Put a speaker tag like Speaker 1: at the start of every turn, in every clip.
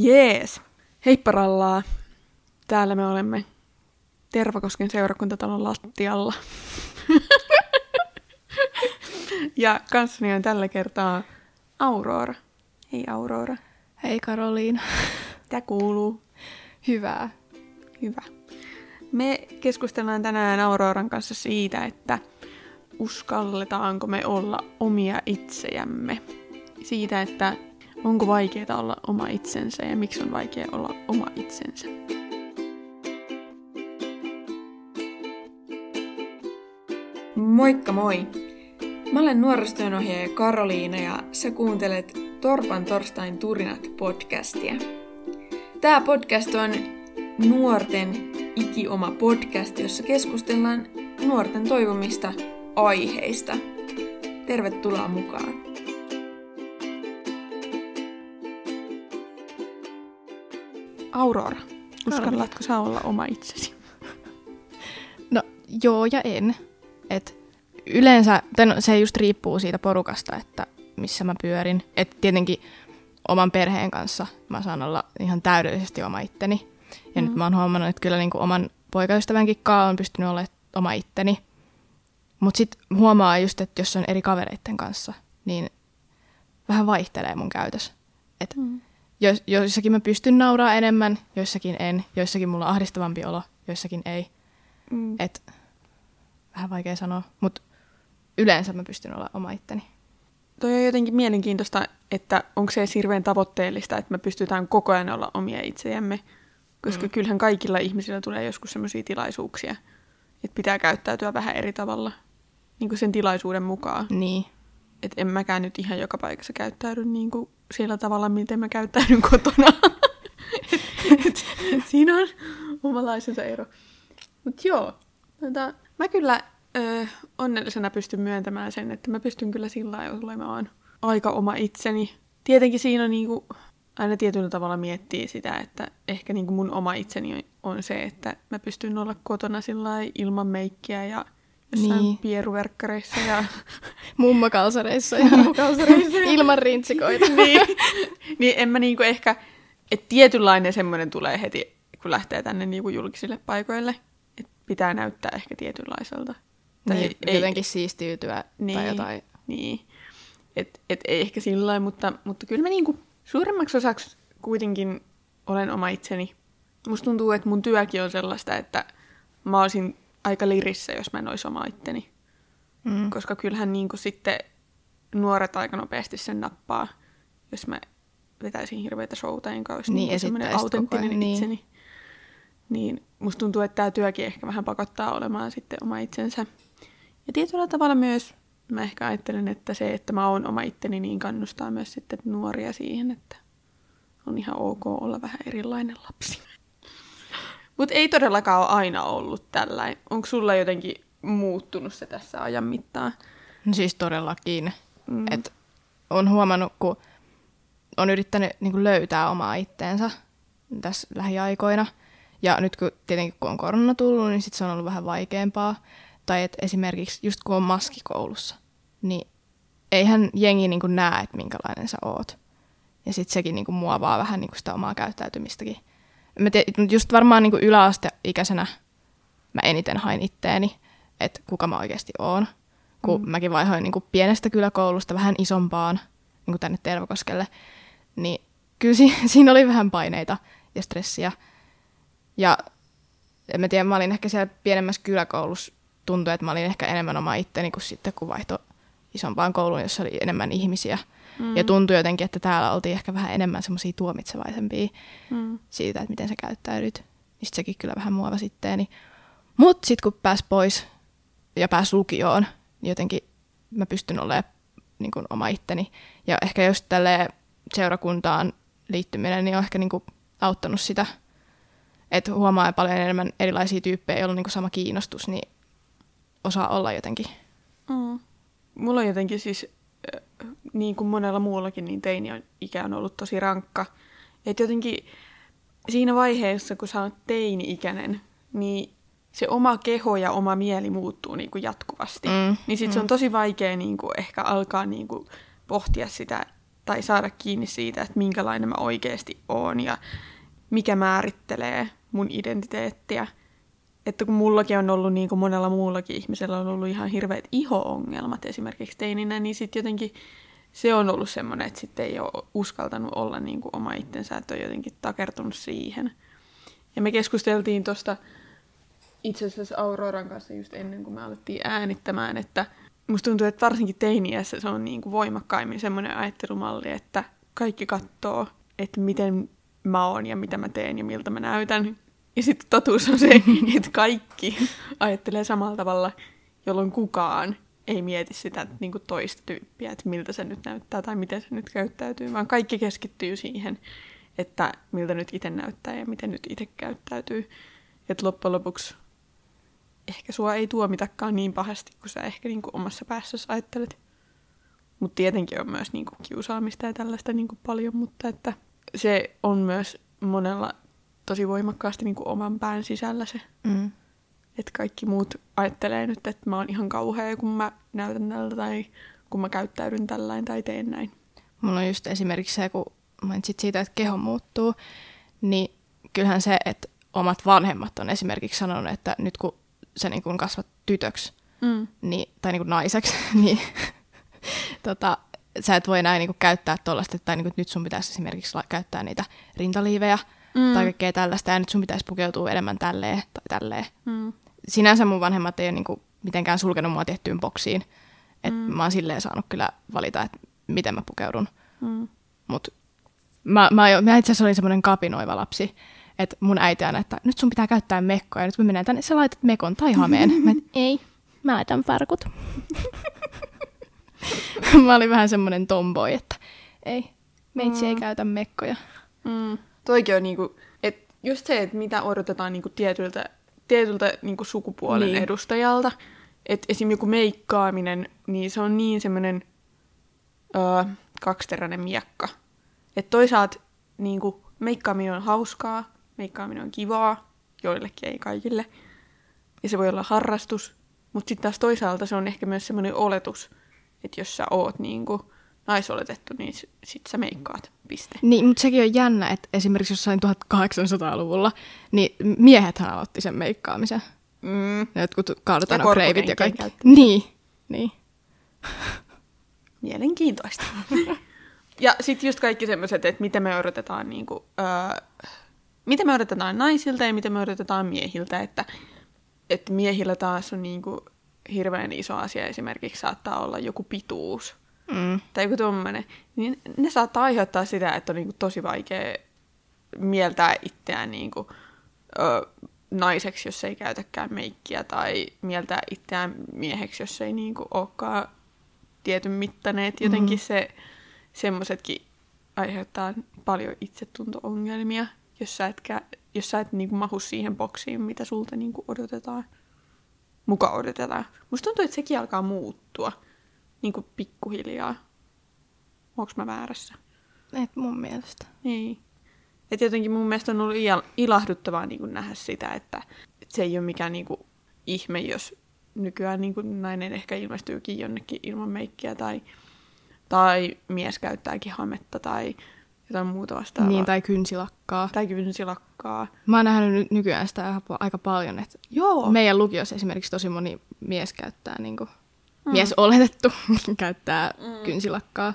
Speaker 1: Jees. Heipparallaa. Täällä me olemme Tervakosken seurakuntatalon lattialla. ja kanssani on tällä kertaa Aurora. Hei Aurora.
Speaker 2: Hei Karoliina.
Speaker 1: Mitä kuuluu?
Speaker 2: Hyvää.
Speaker 1: Hyvä. Me keskustellaan tänään Auroran kanssa siitä, että uskalletaanko me olla omia itsejämme. Siitä, että onko vaikeaa olla oma itsensä ja miksi on vaikea olla oma itsensä. Moikka moi! Mä olen nuorisotyönohjaaja Karoliina ja sä kuuntelet Torpan torstain turinat podcastia. Tämä podcast on nuorten ikioma podcast, jossa keskustellaan nuorten toivomista aiheista. Tervetuloa mukaan! Aurora, uskallatko sä olla oma itsesi?
Speaker 2: No joo ja en. Et yleensä, tai no, se just riippuu siitä porukasta, että missä mä pyörin. Et tietenkin oman perheen kanssa mä saan olla ihan täydellisesti oma itteni. Ja mm. nyt mä oon huomannut, että kyllä niin kuin oman poikaystävänkin kanssa on pystynyt olemaan oma itteni. Mutta sitten huomaa just, että jos on eri kavereiden kanssa, niin vähän vaihtelee mun käytös. Et mm. Jos, joissakin mä pystyn nauraa enemmän, joissakin en. Joissakin mulla on ahdistavampi olo, joissakin ei. Mm. Et, vähän vaikea sanoa, mutta yleensä mä pystyn olla oma itteni.
Speaker 1: Toi on jotenkin mielenkiintoista, että onko se hirveän tavoitteellista, että me pystytään koko ajan olla omia itsejämme. Koska mm. kyllähän kaikilla ihmisillä tulee joskus sellaisia tilaisuuksia, että pitää käyttäytyä vähän eri tavalla niin kuin sen tilaisuuden mukaan.
Speaker 2: Niin.
Speaker 1: Et en mäkään nyt ihan joka paikassa käyttäydy niin kuin sillä tavalla, miten mä käyttäydyn kotona. et, et, et siinä on omalaisensa ero. Mutta joo, tota, mä kyllä ö, onnellisena pystyn myöntämään sen, että mä pystyn kyllä sillä lailla olemaan aika oma itseni. Tietenkin siinä on niinku, aina tietyllä tavalla miettii sitä, että ehkä niinku mun oma itseni on, on se, että mä pystyn olla kotona sillä ilman meikkiä ja jossain niin. pieruverkkareissa ja
Speaker 2: mummakalsareissa ja
Speaker 1: mummakalsareissa.
Speaker 2: ilman rintsikoita.
Speaker 1: niin. niin en mä niinku ehkä, että tietynlainen semmoinen tulee heti, kun lähtee tänne niinku julkisille paikoille, että pitää näyttää ehkä tietynlaiselta.
Speaker 2: Tai niin, ei, jotenkin siistiytyä niin, tai jotain.
Speaker 1: Niin, et, et ei ehkä sillä mutta, mutta kyllä mä niinku suuremmaksi osaksi kuitenkin olen oma itseni. Musta tuntuu, että mun työkin on sellaista, että mä olisin aika lirissä, jos mä en olisi oma itteni. Mm. Koska kyllähän niin kuin sitten nuoret aika nopeasti sen nappaa, jos mä vetäisin hirveitä showta, enkä olisi niin, niin semmoinen autenttinen niin. itseni. Niin musta tuntuu, että tämä työkin ehkä vähän pakottaa olemaan sitten oma itsensä. Ja tietyllä tavalla myös mä ehkä ajattelen, että se, että mä oon oma itteni, niin kannustaa myös sitten nuoria siihen, että on ihan ok olla vähän erilainen lapsi. Mutta ei todellakaan ole aina ollut tällä. Onko sulla jotenkin muuttunut se tässä ajan mittaan?
Speaker 2: No siis todellakin. Mm. Et on huomannut, kun on yrittänyt niin löytää omaa itteensä tässä lähiaikoina. Ja nyt kun tietenkin kun on korona tullut, niin sit se on ollut vähän vaikeampaa. Tai että esimerkiksi just kun on maskikoulussa, niin eihän jengi niin näe, että minkälainen sä oot. Ja sitten sekin niin muovaa vähän niin sitä omaa käyttäytymistäkin mä tiedän, just varmaan niin yläasteikäisenä mä eniten hain itteeni, että kuka mä oikeasti oon. Kun mm. mäkin vaihoin niin pienestä kyläkoulusta vähän isompaan, niin tänne Tervakoskelle, niin kyllä si- siinä oli vähän paineita ja stressiä. Ja en mä tiedä, mä olin ehkä siellä pienemmässä kyläkoulussa, tuntui, että mä olin ehkä enemmän oma itteni kuin sitten, kun vaihto isompaan kouluun, jossa oli enemmän ihmisiä. Mm. Ja tuntui jotenkin, että täällä oltiin ehkä vähän enemmän semmoisia tuomitsevaisempia mm. siitä, että miten sä käyttäydyt. Niin sit sekin kyllä vähän muova sitteeni. Mutta sitten kun pääs pois ja pääs lukioon, niin jotenkin mä pystyn olemaan niin kuin oma itteni. Ja ehkä just tälle seurakuntaan liittyminen niin on ehkä niin kuin auttanut sitä, että huomaa paljon enemmän erilaisia tyyppejä, joilla on niin kuin sama kiinnostus, niin osaa olla jotenkin.
Speaker 1: Mm. Mulla on jotenkin siis niin kuin monella muullakin, niin teini on ikä on ollut tosi rankka. Että jotenkin siinä vaiheessa, kun sä oot teini-ikäinen, niin se oma keho ja oma mieli muuttuu niin kuin jatkuvasti. Mm, niin sitten mm. se on tosi vaikea niin kuin ehkä alkaa niin kuin pohtia sitä tai saada kiinni siitä, että minkälainen mä oikeasti oon ja mikä määrittelee mun identiteettiä. Että kun mullakin on ollut, niin kuin monella muullakin ihmisellä on ollut ihan hirveät iho-ongelmat esimerkiksi teininä, niin sitten jotenkin se on ollut semmoinen, että sitten ei ole uskaltanut olla niin kuin oma itsensä, että on jotenkin takertunut siihen. Ja me keskusteltiin tuosta itse asiassa Auroran kanssa just ennen kuin me alettiin äänittämään, että musta tuntuu, että varsinkin teiniässä se on niin kuin voimakkaimmin semmoinen ajattelumalli, että kaikki katsoo, että miten mä oon ja mitä mä teen ja miltä mä näytän. Ja sitten totuus on se, että kaikki ajattelee samalla tavalla, jolloin kukaan ei mieti sitä niin kuin toista tyyppiä, että miltä se nyt näyttää tai miten se nyt käyttäytyy, vaan kaikki keskittyy siihen, että miltä nyt itse näyttää ja miten nyt itse käyttäytyy. Että loppujen lopuksi ehkä sua ei tuomitakaan niin pahasti kuin sä ehkä niin kuin omassa päässäsi ajattelet. Mutta tietenkin on myös niin kuin kiusaamista ja tällaista niin kuin paljon, mutta että se on myös monella tosi voimakkaasti niin kuin oman pään sisällä se.
Speaker 2: Mm.
Speaker 1: Että kaikki muut ajattelee nyt, että mä oon ihan kauhea, kun mä näytän tältä tai kun mä käyttäydyn tällain tai teen näin.
Speaker 2: Mulla on just esimerkiksi se, kun mainitsit siitä, että keho muuttuu, niin kyllähän se, että omat vanhemmat on esimerkiksi sanonut, että nyt kun sä niin kun kasvat tytöksi
Speaker 1: Mm.
Speaker 2: niin, tai niin kuin naiseksi, niin tota, sä et voi enää niin kuin käyttää tuollaista, tai niin kuin nyt sun pitäisi esimerkiksi la- käyttää niitä rintaliivejä
Speaker 1: Mm.
Speaker 2: tai kaikkea tällaista, ja nyt sun pitäisi pukeutua enemmän tälleen tai tälleen.
Speaker 1: Mm.
Speaker 2: Sinänsä mun vanhemmat ei ole niin kuin mitenkään sulkenut mua tiettyyn boksiin, että mm. mä oon silleen saanut kyllä valita, että miten mä pukeudun.
Speaker 1: Mm.
Speaker 2: Mut mä, mä, mä itse asiassa olin semmoinen kapinoiva lapsi, että mun äiti aina, että nyt sun pitää käyttää mekkoa, ja nyt kun mennään tänne, sä laitat mekon tai hameen. mä, et, ei, mä laitan farkut. mä olin vähän semmoinen tomboy, että ei, meitsi ei käytä mekkoja.
Speaker 1: Mm. Toikin on niinku, että just se, että mitä odotetaan niinku tietyltä, tietyltä niinku sukupuolen
Speaker 2: Niin.
Speaker 1: edustajalta. Että esim. joku meikkaaminen, niin se on niin semmoinen öö, kaksiteräinen miekka. Että toisaalta niinku, meikkaaminen on hauskaa, meikkaaminen on kivaa, joillekin ei kaikille. Ja se voi olla harrastus, mutta sitten taas toisaalta se on ehkä myös semmoinen oletus, että jos sä oot niinku naisoletettu, niin sit sä meikkaat, piste.
Speaker 2: Niin, mutta sekin on jännä, että esimerkiksi jossain 1800-luvulla, niin miehethän aloitti sen meikkaamisen.
Speaker 1: Mm.
Speaker 2: Jotkut kartano
Speaker 1: Ja
Speaker 2: kreivit ja
Speaker 1: korkokenkien
Speaker 2: kaikki. Niin, niin.
Speaker 1: Mielenkiintoista. ja sitten just kaikki semmoiset, että mitä me odotetaan, niinku, öö, mitä me odotetaan naisilta ja mitä me odotetaan miehiltä. Että, että miehillä taas on niinku hirveän iso asia esimerkiksi saattaa olla joku pituus
Speaker 2: Mm.
Speaker 1: tai joku tommonen. Niin ne saattaa aiheuttaa sitä, että on niinku tosi vaikea mieltää itseään niinku, ö, naiseksi, jos ei käytäkään meikkiä, tai mieltää itseään mieheksi, jos ei niinku olekaan tietyn mittaneet. Jotenkin se semmoisetkin aiheuttaa paljon itsetunto-ongelmia, jos sä et, kä- jos sä et niinku mahu siihen boksiin, mitä sulta niinku odotetaan. Muka odotetaan. Musta tuntuu, että sekin alkaa muuttua niinku pikkuhiljaa. Onko mä väärässä?
Speaker 2: Et mun mielestä.
Speaker 1: Niin. Et jotenkin mun mielestä on ollut il- ilahduttavaa niin kuin nähdä sitä, että, se ei ole mikään niin kuin ihme, jos nykyään niin kuin nainen ehkä ilmestyykin jonnekin ilman meikkiä tai, tai mies käyttääkin hametta tai jotain muuta vastaavaa.
Speaker 2: Niin, tai kynsilakkaa.
Speaker 1: tai kynsilakkaa.
Speaker 2: Mä oon nähnyt ny- nykyään sitä aika- aika paljon, että
Speaker 1: Joo.
Speaker 2: meidän lukiossa esimerkiksi tosi moni mies käyttää, niin kuin, mm. mies oletettu käyttää mm. kynsilakkaa,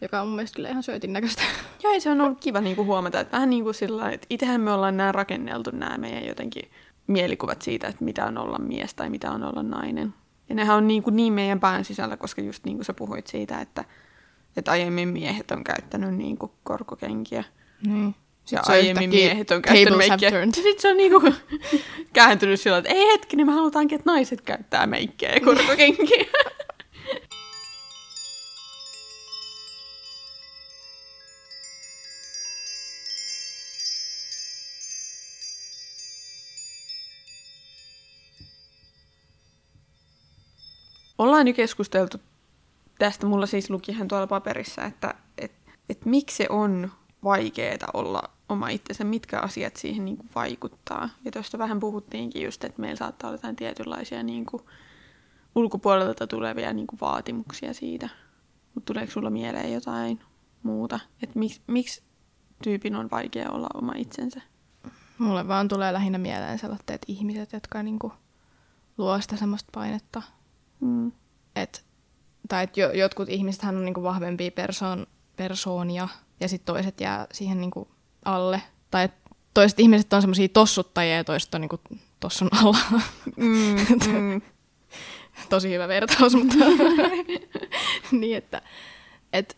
Speaker 2: joka on mun mielestä kyllä ihan syötin näköistä.
Speaker 1: Joo, se on ollut kiva niinku huomata, että vähän niin kuin sillä että itsehän me ollaan nämä rakenneltu nämä meidän jotenkin mielikuvat siitä, että mitä on olla mies tai mitä on olla nainen. Ja nehän on niin, kuin niin meidän pään sisällä, koska just niin kuin sä puhuit siitä, että, että aiemmin miehet on käyttänyt niin kuin korkokenkiä.
Speaker 2: Niin.
Speaker 1: Ja
Speaker 2: se
Speaker 1: aiemmin miehet on käyttänyt meikkiä. sitten se on niinku kääntynyt sillä, että ei hetkinen, me halutaankin, että naiset käyttää meikkiä ja korkokenkiä. Ollaan nyt keskusteltu tästä, mulla siis lukihan tuolla paperissa, että et, et miksi se on vaikeaa olla oma itsensä, mitkä asiat siihen niin kuin vaikuttaa. Ja tuosta vähän puhuttiinkin just, että meillä saattaa olla jotain tietynlaisia niin kuin ulkopuolelta tulevia niin kuin vaatimuksia siitä. Mutta tuleeko sulla mieleen jotain? muuta. Että miksi, miksi tyypin on vaikea olla oma itsensä?
Speaker 2: Mulle vaan tulee lähinnä mieleen sellaiset ihmiset, jotka niinku luo sitä semmoista painetta.
Speaker 1: Mm.
Speaker 2: Et, tai että jo, jotkut ihmisethän on niinku vahvempia persoon, persoonia ja sitten toiset jää siihen niinku alle. Tai et toiset ihmiset on semmoisia tossuttajia ja toiset on niinku tossun alla.
Speaker 1: Mm, mm.
Speaker 2: Tosi hyvä vertaus, mutta niin, että et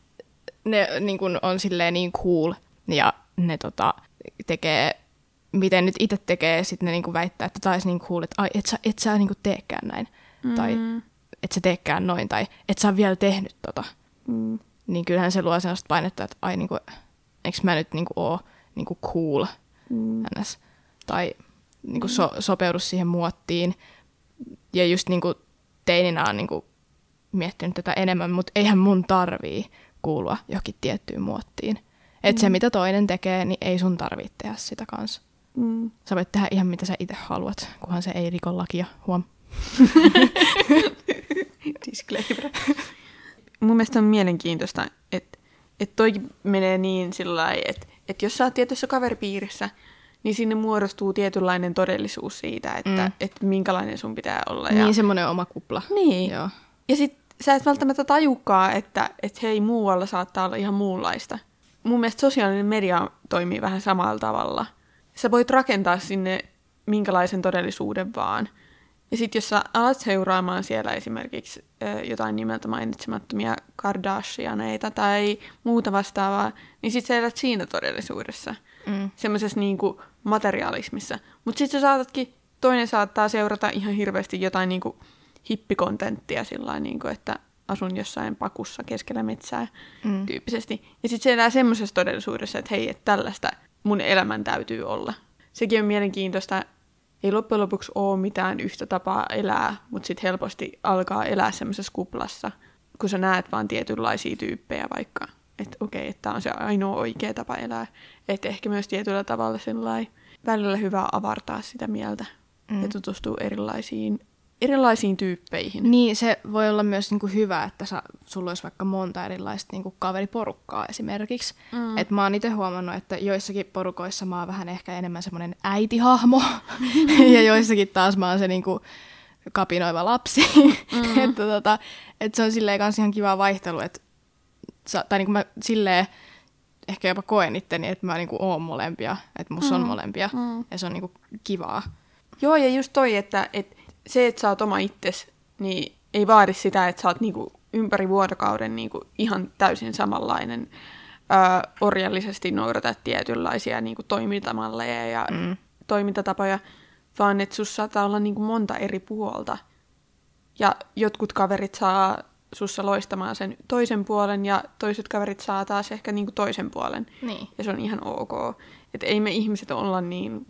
Speaker 2: ne niin kun on silleen niin cool ja ne tota, tekee, miten nyt itse tekee, sitten ne niin kuin väittää, että olisi niin cool, että ai, et sä, et sä niin kuin teekään näin.
Speaker 1: Mm.
Speaker 2: Tai et sä teekään noin, tai et sä vielä tehnyt tota.
Speaker 1: Mm.
Speaker 2: Niin kyllähän se luo sellaista painetta, että ai, niin kuin, eikö mä nyt niin kuin ole niin kuin cool
Speaker 1: Mm.
Speaker 2: ns. Tai niin kuin so, sopeudu siihen muottiin. Ja just niin kuin teininä on niin kuin miettinyt tätä enemmän, mutta eihän mun tarvii kuulua johonkin tiettyyn muottiin. Että se, mitä toinen tekee, niin ei sun tarvitse tehdä sitä kanssa.
Speaker 1: Mm.
Speaker 2: Sä voit tehdä ihan mitä sä itse haluat, kunhan se ei riko lakia. Huom.
Speaker 1: Disclaimer. Mun mielestä on mielenkiintoista, että että toikin menee niin sillä lailla, että että jos sä oot tietyssä kaveripiirissä, niin sinne muodostuu tietynlainen todellisuus siitä, että
Speaker 2: Mm.
Speaker 1: että minkälainen sun pitää olla.
Speaker 2: Ja... Niin semmoinen oma kupla.
Speaker 1: niin.
Speaker 2: Joo.
Speaker 1: ja sit sä et välttämättä tajukaan, että että hei, muualla saattaa olla ihan muunlaista. Mun mielestä sosiaalinen media toimii vähän samalla tavalla. Sä voit rakentaa sinne minkälaisen todellisuuden vaan. Ja sitten jos sä alat seuraamaan siellä esimerkiksi jotain nimeltä mainitsemattomia Kardashianeita tai muuta vastaavaa, niin sit sä elät siinä todellisuudessa.
Speaker 2: Mm.
Speaker 1: Semmoisessa niinku materialismissa. Mutta sitten sä saatatkin, toinen saattaa seurata ihan hirveästi jotain niinku hippikontenttia sillä niinku, että asun jossain pakussa keskellä metsää
Speaker 2: Mm.
Speaker 1: tyyppisesti. Ja sitten se elää semmoisessa todellisuudessa, että hei, että tällaista mun elämän täytyy olla. Sekin on mielenkiintoista. Ei loppujen lopuksi ole mitään yhtä tapaa elää, mutta sitten helposti alkaa elää semmoisessa kuplassa, kun sä näet vaan tietynlaisia tyyppejä vaikka. Että okei, että tämä on se ainoa oikea tapa elää. Että ehkä myös tietyllä tavalla sellainen välillä hyvä avartaa sitä mieltä
Speaker 2: Mm.
Speaker 1: ja tutustua erilaisiin, erilaisiin tyyppeihin.
Speaker 2: Niin, se voi olla myös niinku hyvä, että sä, sulla olisi vaikka monta erilaista niinku kaveriporukkaa esimerkiksi.
Speaker 1: Mm.
Speaker 2: Et mä oon itse huomannut, että joissakin porukoissa mä oon vähän ehkä enemmän semmoinen äitihahmo, ja joissakin taas mä oon se niinku kapinoiva lapsi. Mm. että tota, et se on silleen kans ihan kiva vaihtelu, että tai niinku mä silleen ehkä jopa koen itteni, että mä niinku oon molempia, että musta on
Speaker 1: Mm.
Speaker 2: molempia,
Speaker 1: Mm.
Speaker 2: ja se on niinku kivaa.
Speaker 1: Joo, ja just toi, että, että se, että sä oot oma itses, niin ei vaadi sitä, että sä oot niinku ympäri vuorokauden niinku ihan täysin samanlainen. Ää, orjallisesti noudatat tietynlaisia niinku toimintamalleja ja
Speaker 2: Mm.
Speaker 1: mm. toimintatapoja, vaan että sus saattaa olla niinku monta eri puolta. Ja jotkut kaverit saa sussa loistamaan sen toisen puolen ja toiset kaverit saa taas ehkä niinku toisen puolen.
Speaker 2: Niin.
Speaker 1: Ja se on ihan ok. Että ei me ihmiset olla niin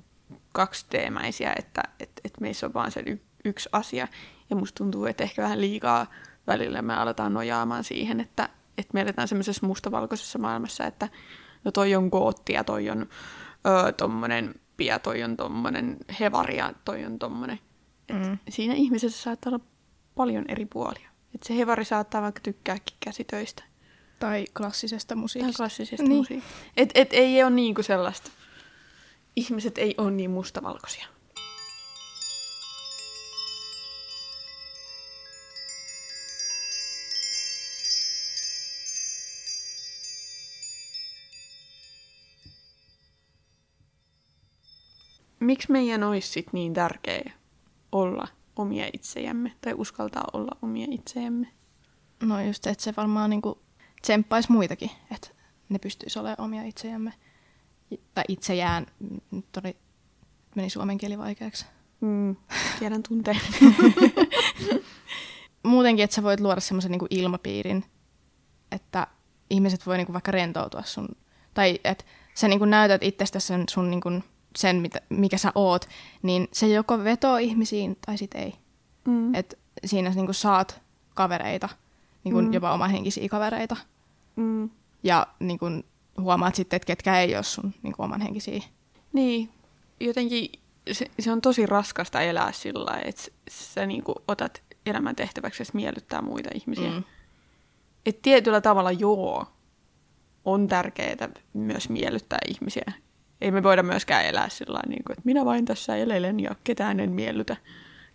Speaker 1: kaksiteemäisiä, että et, et meissä on vaan se y- yksi asia. Ja musta tuntuu, että ehkä vähän liikaa välillä me aletaan nojaamaan siihen, että, että me eletään semmoisessa mustavalkoisessa maailmassa, että no toi on gootti ja toi on öö, tommonen pia, toi on tommonen hevari ja toi on tommonen. Et
Speaker 2: Mm.
Speaker 1: Siinä ihmisessä saattaa olla paljon eri puolia. Et se hevari saattaa vaikka tykkääkin käsitöistä
Speaker 2: Tai klassisesta
Speaker 1: tai
Speaker 2: musiikista.
Speaker 1: klassisesta
Speaker 2: Niin.
Speaker 1: niin. musiikista. Et, et ei ole niinku sellaista. Ihmiset ei ole niin mustavalkoisia. Miksi meidän olisi sit niin tärkeä olla omia itsejämme tai uskaltaa olla omia itsejämme?
Speaker 2: No just, että se varmaan niinku tsemppaisi muitakin, että ne pystyisi olemaan omia itsejämme. Tai itsejään, nyt oli, meni suomen kieli vaikeaksi.
Speaker 1: Mm, tiedän tunteen.
Speaker 2: Muutenkin, että sä voit luoda semmoisen niinku ilmapiirin, että ihmiset voi niinku vaikka rentoutua sun, tai että sä niinku näytät itsestäsi sen, sun niinku, sen mitä, mikä sä oot, niin se joko vetoo ihmisiin tai sit ei.
Speaker 1: Mm.
Speaker 2: Et siinä niinku saat kavereita, niinku
Speaker 1: Mm.
Speaker 2: jopa omanhenkisiä kavereita.
Speaker 1: Mm.
Speaker 2: Ja niin kun huomaat sitten, että ketkä ei ole sun niin omanhenkisiä.
Speaker 1: Niin, jotenkin se, se on tosi raskasta elää sillä lailla, että sä niinku otat elämän tehtäväksi miellyttää muita ihmisiä. Mm. Et tietyllä tavalla joo, on tärkeää myös miellyttää ihmisiä. Ei me voida myöskään elää sillä niin kuin, että minä vain tässä elelen ja ketään en miellytä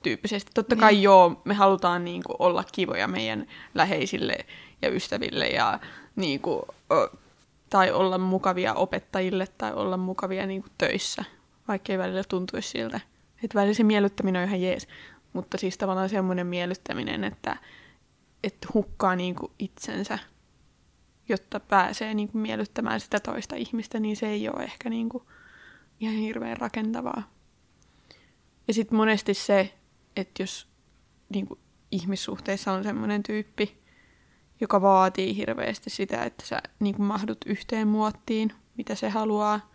Speaker 1: tyyppisesti. Totta kai niin. joo, me halutaan niin kuin, olla kivoja meidän läheisille ja ystäville ja niin kuin, tai olla mukavia opettajille tai olla mukavia niin kuin, töissä, vaikka ei välillä tuntuisi siltä. Että välillä se miellyttäminen on ihan jees. Mutta siis tavallaan semmoinen miellyttäminen, että, että hukkaa niin kuin itsensä, jotta pääsee niin kuin miellyttämään sitä toista ihmistä, niin se ei ole ehkä niin kuin ihan hirveän rakentavaa. Ja sitten monesti se, että jos niin kuin ihmissuhteissa on semmoinen tyyppi, joka vaatii hirveästi sitä, että sä niin kuin mahdut yhteen muottiin, mitä se haluaa,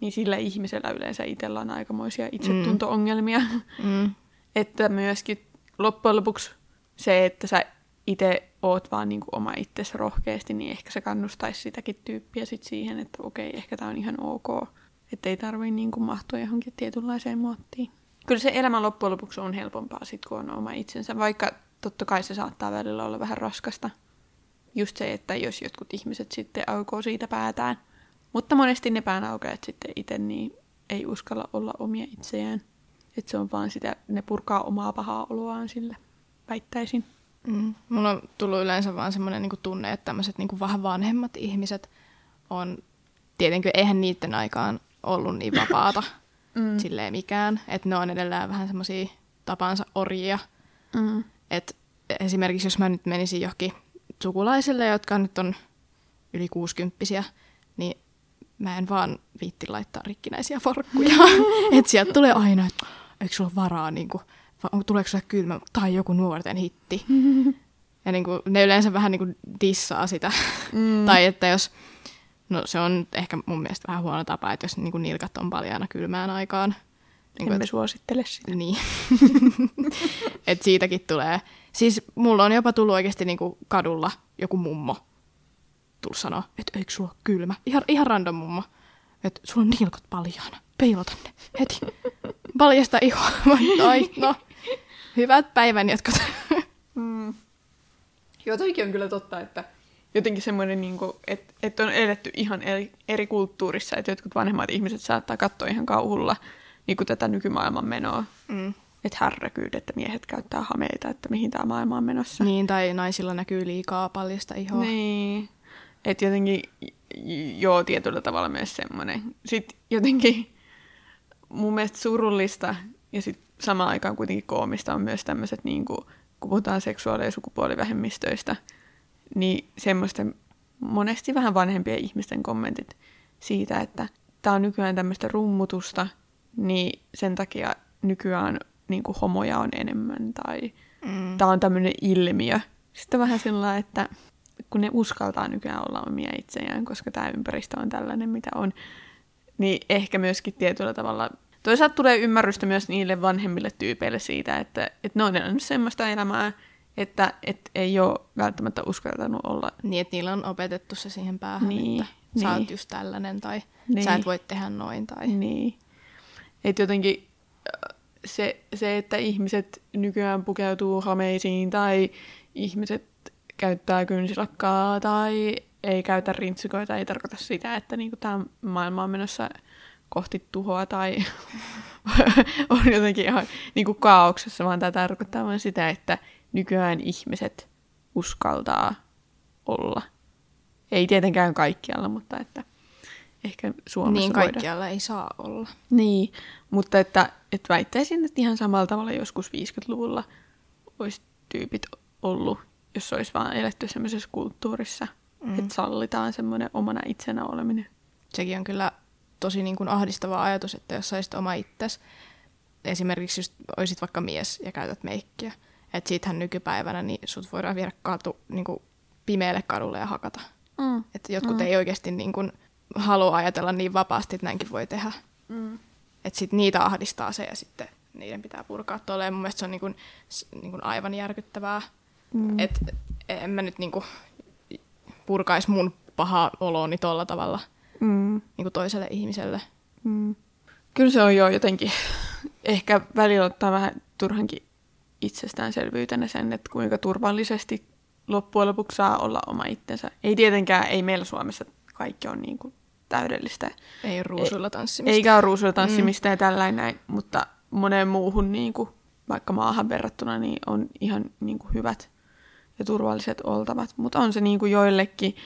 Speaker 1: niin sillä ihmisellä yleensä itsellä on aikamoisia itsetunto-ongelmia. Mm. että myöskin loppujen lopuksi se, että sä itse oot vaan niin kuin oma itsesi rohkeasti, niin ehkä se kannustaisi sitäkin tyyppiä sit siihen, että okei, ehkä tämä on ihan ok. Että ei tarvii niin kuin mahtua johonkin tietynlaiseen muottiin. Kyllä se elämä loppujen lopuksi on helpompaa sit, kun on oma itsensä, vaikka totta kai se saattaa välillä olla vähän raskasta. Just se, että jos jotkut ihmiset sitten aukoo siitä päätään. Mutta monesti ne päänaukeat sitten itse niin ei uskalla olla omia itseään. Että se on vaan sitä, ne purkaa omaa pahaa oloaan sille, väittäisin.
Speaker 2: Mm. Mulla on tullut yleensä vaan semmoinen niinku tunne, että tämmöiset niinku vähän vanhemmat ihmiset on, tietenkin eihän niiden aikaan ollut niin vapaata mm. silleen mikään, että ne on edelleen vähän semmoisia tapansa orjia. Mm. Et esimerkiksi jos mä nyt menisin johonkin sukulaisille, jotka nyt on yli kuusikymppisiä, niin mä en vaan viitti laittaa rikkinäisiä farkkuja. että sieltä tulee aina, että eikö sulla varaa, niin kuin, tuleeko sulle kylmä, tai joku nuorten hitti. ja niin kuin, ne yleensä vähän niin kuin dissaa sitä. Mm. tai että jos, no se on ehkä mun mielestä vähän huono tapa, että jos niin kuin nilkat on paljana kylmään aikaan.
Speaker 1: Niin kuin, Emme suosittele sitä.
Speaker 2: Niin. että siitäkin tulee. Siis mulla on jopa tullut oikeasti niin kuin kadulla joku mummo tullut sanoa, että eikö sulla ole kylmä. Ihan, ihan random mummo. Että sulla on nilkot paljaana. Peilota ne heti. Paljasta ihoa. Ai, no. Hyvät päivän jotkut.
Speaker 1: mm. Joo, toikin on kyllä totta, että jotenkin semmoinen, niin että, että on eletty ihan eri, eri kulttuurissa, että jotkut vanhemmat ihmiset saattaa katsoa ihan kauhulla niin kuin tätä nykymaailman menoa. Mm. Että härräkyyd, että miehet käyttää hameita, että mihin tämä maailma on menossa.
Speaker 2: Niin, tai naisilla näkyy liikaa paljasta ihoa.
Speaker 1: Niin. Että jotenkin, joo, tietyllä tavalla myös semmoinen. Sitten jotenkin mun mielestä surullista ja sitten samaan aikaan kuitenkin koomista on myös tämmöiset, niin kuin, kun puhutaan seksuaali- ja sukupuolivähemmistöistä, niin semmoisten monesti vähän vanhempien ihmisten kommentit siitä, että tämä on nykyään tämmöistä rummutusta, niin sen takia nykyään niin kuin homoja on enemmän tai mm. tämä on tämmöinen ilmiö. Sitten vähän sillä että kun ne uskaltaa nykyään olla omia itseään, koska tämä ympäristö on tällainen, mitä on, niin ehkä myöskin tietyllä tavalla Toisaalta tulee ymmärrystä myös niille vanhemmille tyypeille siitä, että, että ne on elänyt semmoista elämää, että, että ei ole välttämättä uskaltanut olla.
Speaker 2: Niin, että niillä on opetettu se siihen päähän, niin, että niin. sä oot just tällainen tai niin. sä et voi tehdä noin. Tai...
Speaker 1: Niin. Että jotenkin äh, se, se, että ihmiset nykyään pukeutuu hameisiin tai ihmiset käyttää kynsilakkaa tai ei käytä rintsikoita, ei tarkoita sitä, että niinku tämä maailma on menossa kohti tuhoa tai on jotenkin ihan niin kuin kaauksessa, vaan tämä tarkoittaa vain sitä, että nykyään ihmiset uskaltaa olla. Ei tietenkään kaikkialla, mutta että ehkä Suomessa
Speaker 2: Niin kaikkialla voidaan. ei saa olla.
Speaker 1: Niin, mutta että, että väittäisin, että ihan samalla tavalla joskus 50-luvulla olisi tyypit ollut, jos olisi vaan eletty semmoisessa kulttuurissa, mm. että sallitaan semmoinen omana itsenä oleminen.
Speaker 2: Sekin on kyllä tosi niin kuin ahdistava ajatus, että jos saisit oma itsesi, esimerkiksi just olisit vaikka mies ja käytät meikkiä, että siitähän nykypäivänä niin sut voidaan viedä katu, niin kuin pimeälle kadulle ja hakata. Mm. Että jotkut mm. ei oikeasti niin kuin halua ajatella niin vapaasti, että näinkin voi tehdä. Mm. Että sitten niitä ahdistaa se ja sitten niiden pitää purkaa tuolle. Ja mun mielestä se on niin kuin, niin kuin aivan järkyttävää. Mm. Että en mä nyt niin kuin purkaisi mun pahaa olooni tuolla tavalla – mm. niin kuin toiselle ihmiselle. Mm.
Speaker 1: Kyllä se on jo jotenkin, ehkä välillä ottaa vähän turhankin itsestäänselvyytenä sen, että kuinka turvallisesti loppujen lopuksi saa olla oma itsensä. Ei tietenkään, ei meillä Suomessa kaikki on niin kuin täydellistä.
Speaker 2: Ei ruusuilla tanssimista.
Speaker 1: Eikä ole ruusuilla tanssimista mm. ja tällainen näin, mutta moneen muuhun niin kuin, vaikka maahan verrattuna niin on ihan niin kuin hyvät ja turvalliset oltavat. Mutta on se niin kuin joillekin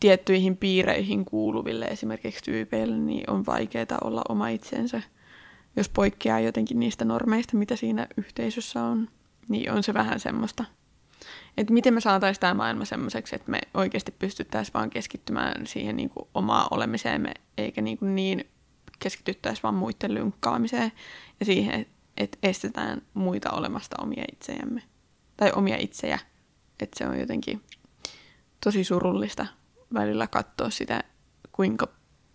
Speaker 1: tiettyihin piireihin kuuluville esimerkiksi tyypeille, niin on vaikeaa olla oma itsensä. Jos poikkeaa jotenkin niistä normeista, mitä siinä yhteisössä on, niin on se vähän semmoista. Että miten me saataisiin tämä maailma semmoiseksi, että me oikeasti pystyttäisiin vaan keskittymään siihen niin kuin omaa olemiseen, eikä niin, kuin niin keskityttäisiin vaan muiden lynkkaamiseen ja siihen, että estetään muita olemasta omia itsejämme. Tai omia itsejä. Että se on jotenkin tosi surullista välillä katsoa sitä, kuinka,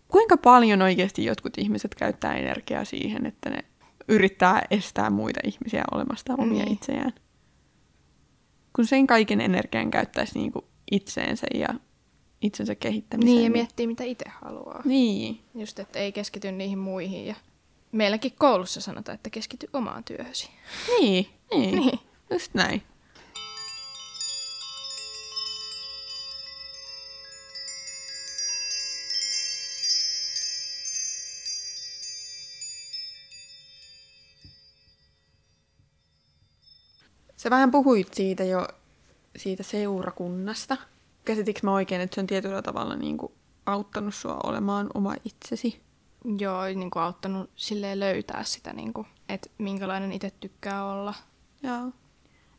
Speaker 1: kuinka paljon oikeasti jotkut ihmiset käyttää energiaa siihen, että ne yrittää estää muita ihmisiä olemasta omia niin. itseään. Kun sen kaiken energian käyttäisi niinku itseensä ja itsensä kehittämiseen.
Speaker 2: Niin, ja miettii, mitä itse haluaa.
Speaker 1: Niin.
Speaker 2: Just, että ei keskity niihin muihin. Ja meilläkin koulussa sanotaan, että keskity omaan työhösi.
Speaker 1: Niin, niin. niin. Just näin. Sä vähän puhuit siitä jo, siitä seurakunnasta. Käsitikö mä oikein, että se on tietyllä tavalla niin kuin auttanut sua olemaan oma itsesi?
Speaker 2: Joo, niin kuin auttanut silleen löytää sitä, niin kuin, että minkälainen itse tykkää olla.
Speaker 1: Joo.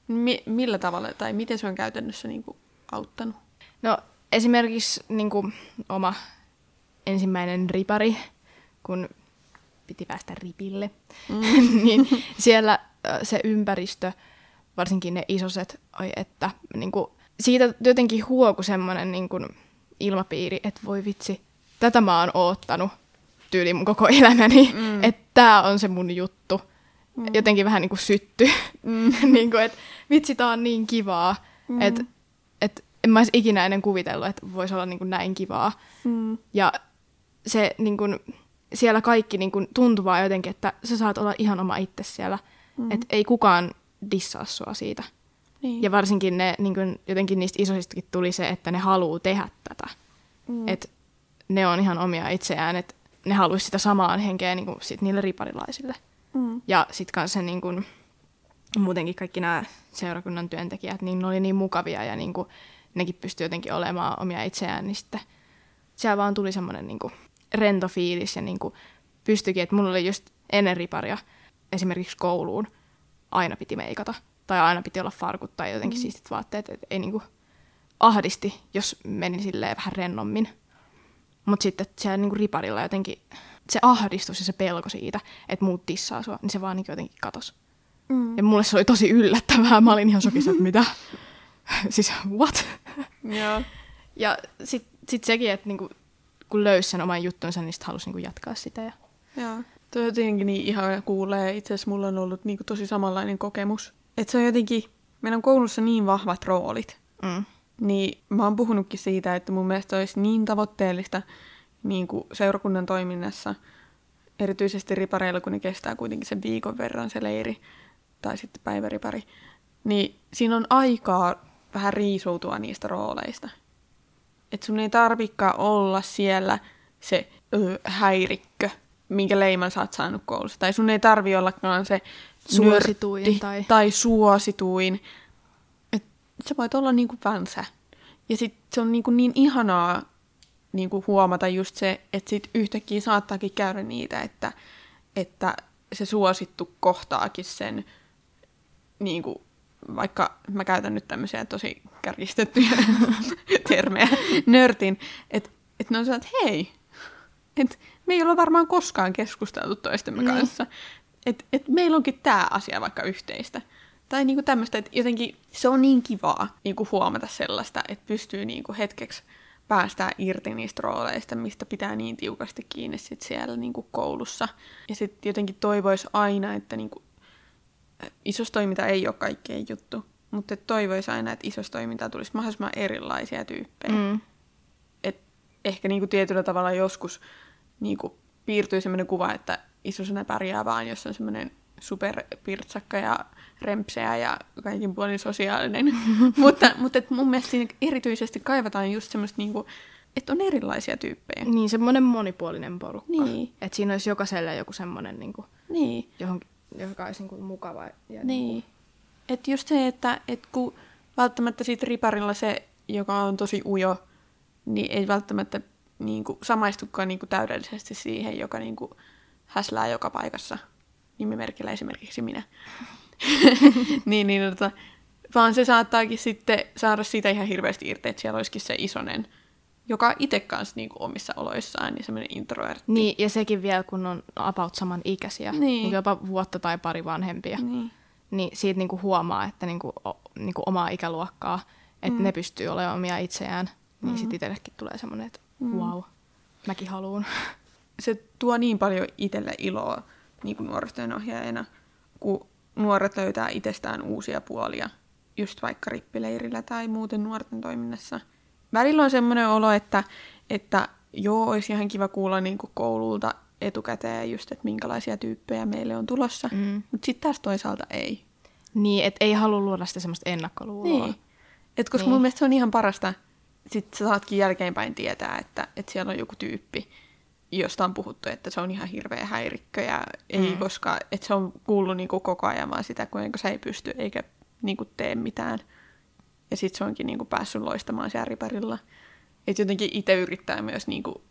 Speaker 1: Mi- millä tavalla tai miten se on käytännössä niin kuin, auttanut?
Speaker 2: No esimerkiksi niin kuin, oma ensimmäinen ripari, kun piti päästä ripille, mm. niin siellä se ympäristö varsinkin ne isoset, oi että niin kuin, siitä jotenkin huoku semmoinen niin kuin, ilmapiiri, että voi vitsi, tätä mä oon oottanut tyyli mun koko elämäni, mm. että tää on se mun juttu. Mm. Jotenkin vähän niin kuin sytty, mm. niin kuin, että vitsi, tää on niin kivaa, mm. että et, en mä olisi ikinä ennen kuvitellut, että voisi olla niin kuin näin kivaa. Mm. Ja se niin kuin, siellä kaikki niin kuin, tuntuu vaan jotenkin, että sä saat olla ihan oma itse siellä. Mm. Että ei kukaan dissaa sua siitä. Niin. Ja varsinkin ne, niin kun, jotenkin niistä isosistakin tuli se, että ne haluaa tehdä tätä. Mm. Että ne on ihan omia itseään, että ne haluaisi sitä samaa henkeä niin sit niille riparilaisille. Mm. Ja sitten kanssa niin kun, muutenkin kaikki nämä seurakunnan työntekijät, niin ne oli niin mukavia ja niin kun, nekin pystyi jotenkin olemaan omia itseään, niin sitten siellä vaan tuli semmoinen niin rento fiilis ja niin pystyikin, että mulla oli just ennen riparia esimerkiksi kouluun, aina piti meikata. Tai aina piti olla farkut tai jotenkin mm. siistit vaatteet. Et ei niinku ahdisti, jos meni silleen vähän rennommin. Mutta sitten siellä niinku riparilla jotenkin se ahdistus ja se pelko siitä, että muut tissaa sua, niin se vaan niinku jotenkin katos. Mm. Ja mulle se oli tosi yllättävää. Mä olin ihan shokissa, että mitä? siis what?
Speaker 1: Joo.
Speaker 2: Ja sitten sit sekin, että niinku, kun löysi sen oman juttunsa, niin sitten halusi niinku jatkaa sitä. Ja...
Speaker 1: Joo. Tuo jotenkin niin ihan kuulee. Itse asiassa mulla on ollut niin kuin tosi samanlainen kokemus. Että se on jotenkin, meillä on koulussa niin vahvat roolit. Mm. Niin mä oon puhunutkin siitä, että mun mielestä olisi niin tavoitteellista niin kuin seurakunnan toiminnassa, erityisesti ripareilla, kun ne kestää kuitenkin sen viikon verran se leiri, tai sitten päiväripari, niin siinä on aikaa vähän riisoutua niistä rooleista. Että sun ei tarvikaan olla siellä se ö, häirikkö, minkä leiman sä oot saanut koulussa. Tai sun ei tarvi ollakaan se
Speaker 2: suosituin nörtti,
Speaker 1: tai... tai suosituin. Et sä voit olla niinku vänsä. Ja sit se on niinku niin ihanaa niinku huomata just se, että sit yhtäkkiä saattaakin käydä niitä, että, että se suosittu kohtaakin sen, niinku, vaikka mä käytän nyt tämmöisiä tosi kärjistettyjä termejä, nörtin, että et ne on että hei, että me ei olla varmaan koskaan keskusteltu toistemme niin. kanssa. Että et meillä onkin tämä asia vaikka yhteistä. Tai niinku tämmöistä, että jotenkin se on niin kivaa niinku huomata sellaista, että pystyy niinku hetkeksi päästää irti niistä rooleista, mistä pitää niin tiukasti kiinni sit siellä niinku koulussa. Ja sitten jotenkin toivoisi aina, että niinku, isostoiminta ei ole kaikkein juttu, mutta toivoisi aina, että isostoimintaa tulisi mahdollisimman erilaisia tyyppejä. Mm. Et ehkä niinku tietyllä tavalla joskus niin kuin piirtyy sellainen kuva, että isosena pärjää vaan, jos on semmoinen superpirtsakka ja rempseä ja kaikin puolin sosiaalinen. mutta mutta et mun mielestä siinä erityisesti kaivataan just semmoista niinku että on erilaisia tyyppejä.
Speaker 2: Niin, semmoinen monipuolinen porukka.
Speaker 1: Niin.
Speaker 2: Että siinä olisi jokaiselle joku semmoinen, niin kuin,
Speaker 1: Niin.
Speaker 2: johon, joka olisi niin kuin mukava. Ja
Speaker 1: Niin. Että just se, että et kun välttämättä siitä riparilla se, joka on tosi ujo, niin ei välttämättä niinku, samaistukaan niinku, täydellisesti siihen, joka niinku, häslää joka paikassa. Nimimerkillä esimerkiksi minä. niin, niin, tota, vaan se saattaakin sitten saada siitä ihan hirveästi irti, että siellä olisikin se isonen, joka itse kanssa niinku, omissa oloissaan, niin semmoinen introvertti.
Speaker 2: Niin, ja sekin vielä, kun on about saman ikäisiä,
Speaker 1: Niin.
Speaker 2: niin. jopa vuotta tai pari vanhempia,
Speaker 1: Niin.
Speaker 2: niin siitä niinku huomaa, että niinku, o, niinku omaa ikäluokkaa, että mm. ne pystyy olemaan omia itseään, niin mm. sitten itsellekin tulee semmoinen, että mm. wow, mäkin haluan.
Speaker 1: se tuo niin paljon itselle iloa niin kuin nuorisotyön ohjaajana, kun nuoret löytää itsestään uusia puolia, just vaikka rippileirillä tai muuten nuorten toiminnassa. Välillä on semmoinen olo, että, että joo, olisi ihan kiva kuulla niin kuin koululta etukäteen just, että minkälaisia tyyppejä meille on tulossa,
Speaker 2: Mm.
Speaker 1: mutta sitten taas toisaalta ei.
Speaker 2: Niin, että ei halua luoda sitä semmoista ennakkoluuloa.
Speaker 1: Niin. Et koska
Speaker 2: Niin.
Speaker 1: mun mielestä se on ihan parasta, sit sä saatkin jälkeenpäin tietää, että, että siellä on joku tyyppi, josta on puhuttu, että se on ihan hirveä häirikkö ja ei
Speaker 2: Mm.
Speaker 1: koska, että se on kuullut niinku koko ajan vaan sitä, kuinka se ei pysty eikä niinku tee mitään. Ja sitten se onkin niinku päässyt loistamaan siellä riparilla. Että jotenkin itse yrittää myös niinku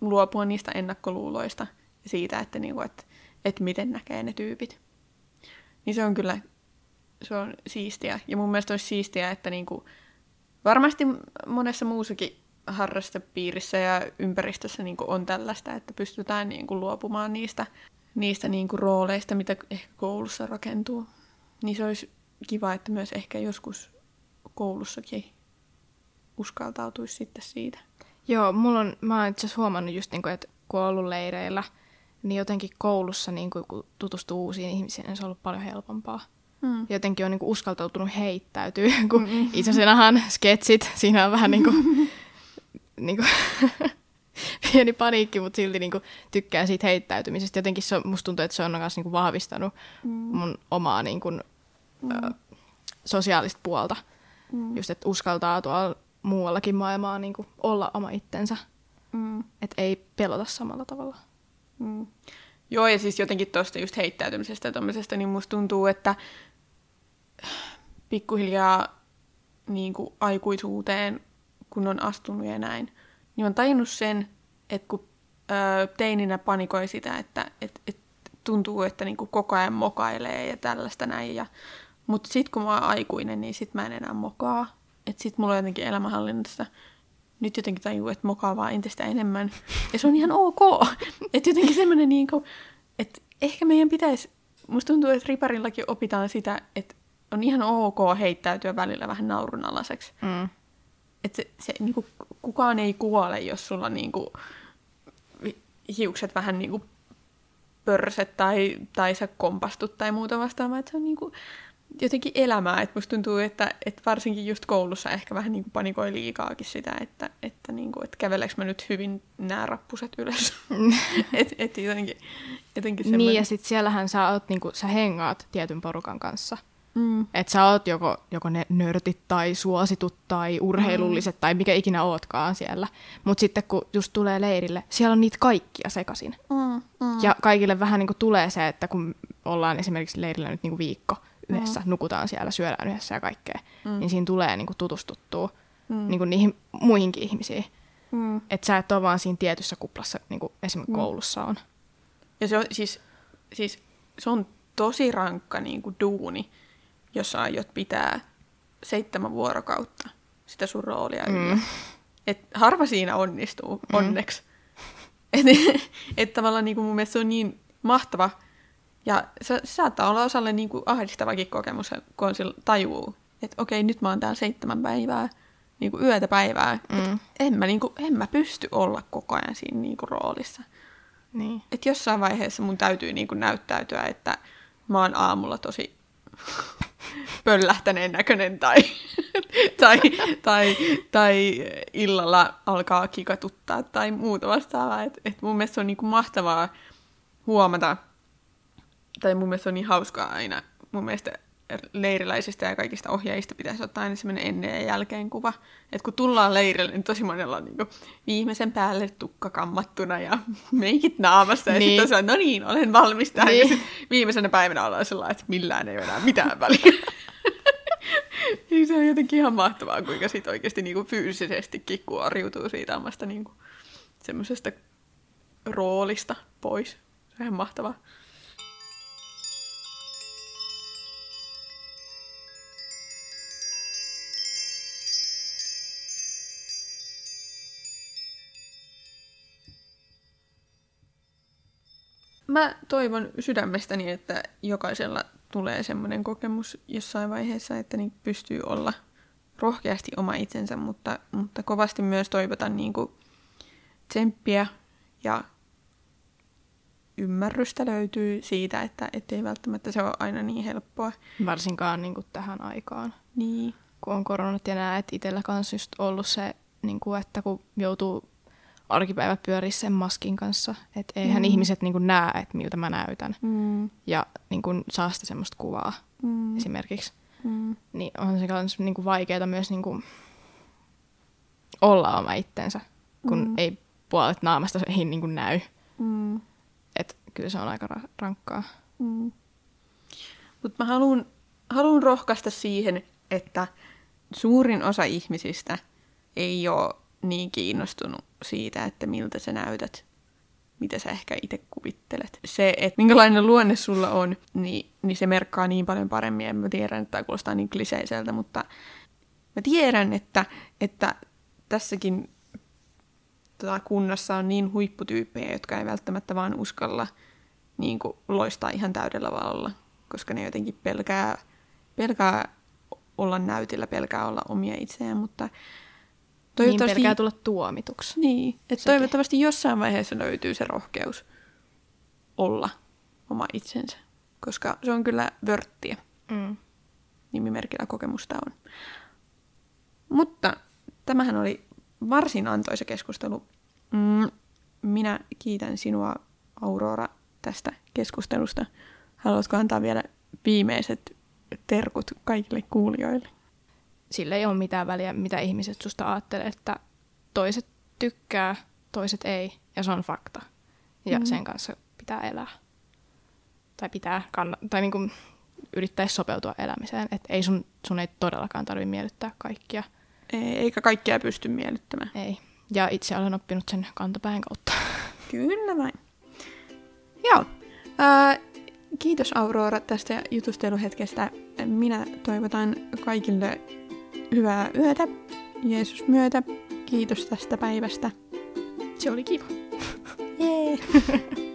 Speaker 1: luopua niistä ennakkoluuloista ja siitä, että, niinku, että, että miten näkee ne tyypit. Niin se on kyllä se on siistiä. Ja mun mielestä olisi siistiä, että niinku, varmasti monessa muussakin harrastepiirissä ja ympäristössä niinku on tällaista, että pystytään niinku luopumaan niistä, niistä niinku rooleista, mitä ehkä koulussa rakentuu. Niin se olisi kiva, että myös ehkä joskus koulussakin uskaltautuisi sitten siitä.
Speaker 2: Joo, mulla on, mä oon itse huomannut just, niin kuin, että kun on ollut leireillä, niin jotenkin koulussa, niin kuin, kun tutustuu uusiin ihmisiin, niin se on ollut paljon helpompaa.
Speaker 1: Hmm.
Speaker 2: Jotenkin on niin kuin, uskaltautunut heittäytyä, kun isäsenahan sketsit, siinä on vähän niin kuin, niin kuin, pieni paniikki, mutta silti niin kuin, tykkää siitä heittäytymisestä. Jotenkin se on, musta tuntuu, että se on myös niin kuin, vahvistanut mun omaa niin kuin, ö, sosiaalista puolta.
Speaker 1: Mm.
Speaker 2: Just, että uskaltaa tuolla muuallakin maailmaa niin kuin, olla oma itsensä.
Speaker 1: Mm.
Speaker 2: Että ei pelota samalla tavalla.
Speaker 1: Mm. Joo, ja siis jotenkin tuosta just heittäytymisestä ja tommosesta, niin musta tuntuu, että pikkuhiljaa niin kuin aikuisuuteen, kun on astunut ja näin, niin on tajunnut sen, että kun ö, teininä panikoi sitä, että et, et tuntuu, että niin kuin koko ajan mokailee ja tällaista näin. Ja, mutta sitten kun mä oon aikuinen, niin sit mä en enää mokaa. Että sit mulla on jotenkin elämänhallinnassa nyt jotenkin tajuu, että mokaa vaan entistä enemmän. Ja se on ihan ok. Että jotenkin semmoinen niin että ehkä meidän pitäisi, musta tuntuu, että riparillakin opitaan sitä, että on ihan ok heittäytyä välillä vähän naurunalaiseksi.
Speaker 2: Mm.
Speaker 1: Että se, se niin kuin, kukaan ei kuole, jos sulla niin kuin, hiukset vähän niin kuin pörset tai, tai sä kompastut tai muuta vastaavaa. Että se on niin kuin, jotenkin elämää. Että musta tuntuu, että, että varsinkin just koulussa ehkä vähän niin kuin panikoi liikaakin sitä, että, että, niin kuin, että käveleekö mä nyt hyvin nämä rappuset ylös. että et jotenkin, jotenkin semmoinen...
Speaker 2: Niin, ja sitten siellähän sä, oot, niinku, sä hengaat tietyn porukan kanssa.
Speaker 1: Mm.
Speaker 2: Että sä oot joko, joko ne nörtit tai suositut tai urheilulliset mm. tai mikä ikinä ootkaan siellä. Mutta sitten kun just tulee leirille, siellä on niitä kaikkia sekaisin.
Speaker 1: Mm. Mm.
Speaker 2: Ja kaikille vähän niinku tulee se, että kun ollaan esimerkiksi leirillä nyt niinku viikko yhdessä, mm. nukutaan siellä, syödään yhdessä ja kaikkea, mm. niin siinä tulee niinku tutustuttua mm. niinku niihin muihinkin ihmisiin.
Speaker 1: Mm.
Speaker 2: Että sä et ole vaan siinä tietyssä kuplassa, niin kuin esimerkiksi mm. koulussa on.
Speaker 1: Ja se on siis, siis se on tosi rankka niin kuin duuni, jos sä aiot pitää seitsemän vuorokautta sitä sun roolia yllä.
Speaker 2: Mm.
Speaker 1: Et harva siinä onnistuu,
Speaker 2: Mm.
Speaker 1: onneksi. Et, et tavallaan niin kuin mun mielestä se on niin mahtava. Ja se, se saattaa olla osalle niin kuin ahdistavakin kokemus, kun on sillä tajuu, että okei, nyt mä oon täällä seitsemän päivää, niin kuin yötä päivää.
Speaker 2: Mm.
Speaker 1: Et en, mä, niin kuin, en mä pysty olla koko ajan siinä niin kuin roolissa
Speaker 2: Niin.
Speaker 1: että jossain vaiheessa mun täytyy niin kuin näyttäytyä, että mä oon aamulla tosi pöllähtäneen näköinen tai, tai, tai, tai illalla alkaa kikatuttaa tai muuta vastaavaa. Et, et mun mielestä se on niin kuin mahtavaa huomata, tai mun mielestä se on niin hauskaa aina mun mielestä leiriläisistä ja kaikista ohjaajista pitäisi ottaa aina semmoinen ennen ja jälkeen kuva. Että kun tullaan leirille, niin tosi monella on niin viimeisen päälle tukka kammattuna ja meikit naamassa. Ja niin. sitten no niin, olen valmis tähän. Niin. Ja viimeisenä päivänä ollaan sellainen, että millään ei ole enää mitään väliä. niin se on jotenkin ihan mahtavaa, kuinka sit oikeasti niinku fyysisestikin kuoriutuu siitä omasta niinku semmoisesta roolista pois. Se on ihan mahtavaa. Mä toivon sydämestäni, että jokaisella tulee semmoinen kokemus jossain vaiheessa, että niin pystyy olla rohkeasti oma itsensä, mutta, mutta kovasti myös toivotan niin kuin tsemppiä ja ymmärrystä löytyy siitä, että ei välttämättä se ole aina niin helppoa.
Speaker 2: Varsinkaan niin kuin tähän aikaan.
Speaker 1: Niin.
Speaker 2: Kun on koronat ja näet itsellä kanssa just ollut se, niin kuin, että kun joutuu arkipäivät pyörii sen maskin kanssa. Että eihän mm. ihmiset niin kuin näe, että miltä mä näytän. Mm. Ja niin kuin, saa sitä semmoista kuvaa mm. esimerkiksi. Mm. Niin on se myös niin kuin vaikeaa myös niin kuin, olla oma itsensä, kun mm. ei puolet naamasta ei niin kuin näy. Mm. Et kyllä se on aika ra- rankkaa. Mm.
Speaker 1: Mutta mä haluan haluan rohkaista siihen, että suurin osa ihmisistä ei ole niin kiinnostunut siitä, että miltä sä näytät, mitä sä ehkä itse kuvittelet. Se, että minkälainen luonne sulla on, niin, niin se merkkaa niin paljon paremmin. Ja mä tiedän, että tämä kuulostaa niin kliseiseltä, mutta mä tiedän, että, että tässäkin tota, kunnassa on niin huipputyyppejä, jotka ei välttämättä vaan uskalla niin kuin, loistaa ihan täydellä valolla, koska ne jotenkin pelkää, pelkää olla näytillä, pelkää olla omia itseään, mutta
Speaker 2: Toivottavasti... Niin pelkää tulla tuomituksi.
Speaker 1: Niin, että toivottavasti jossain vaiheessa löytyy se rohkeus olla oma itsensä, koska se on kyllä vörttiä. Mm. Nimimerkillä kokemusta on. Mutta tämähän oli varsin antoisa keskustelu. Mm, minä kiitän sinua, Aurora, tästä keskustelusta. Haluatko antaa vielä viimeiset terkut kaikille kuulijoille?
Speaker 2: Sillä ei ole mitään väliä, mitä ihmiset susta ajattelee, että toiset tykkää, toiset ei, ja se on fakta. Ja mm. sen kanssa pitää elää. Tai pitää kann- tai niinku yrittäisi sopeutua elämiseen. Että ei sun, sun ei todellakaan tarvitse miellyttää kaikkia.
Speaker 1: Ei, eikä kaikkia pysty miellyttämään.
Speaker 2: Ei. Ja itse olen oppinut sen kantapään kautta.
Speaker 1: Kyllä vain. Joo. Äh, kiitos Aurora tästä jutusteluhetkestä. Minä toivotan kaikille hyvää yötä, Jeesus myötä. Kiitos tästä päivästä.
Speaker 2: Se oli kiva.
Speaker 1: Jee.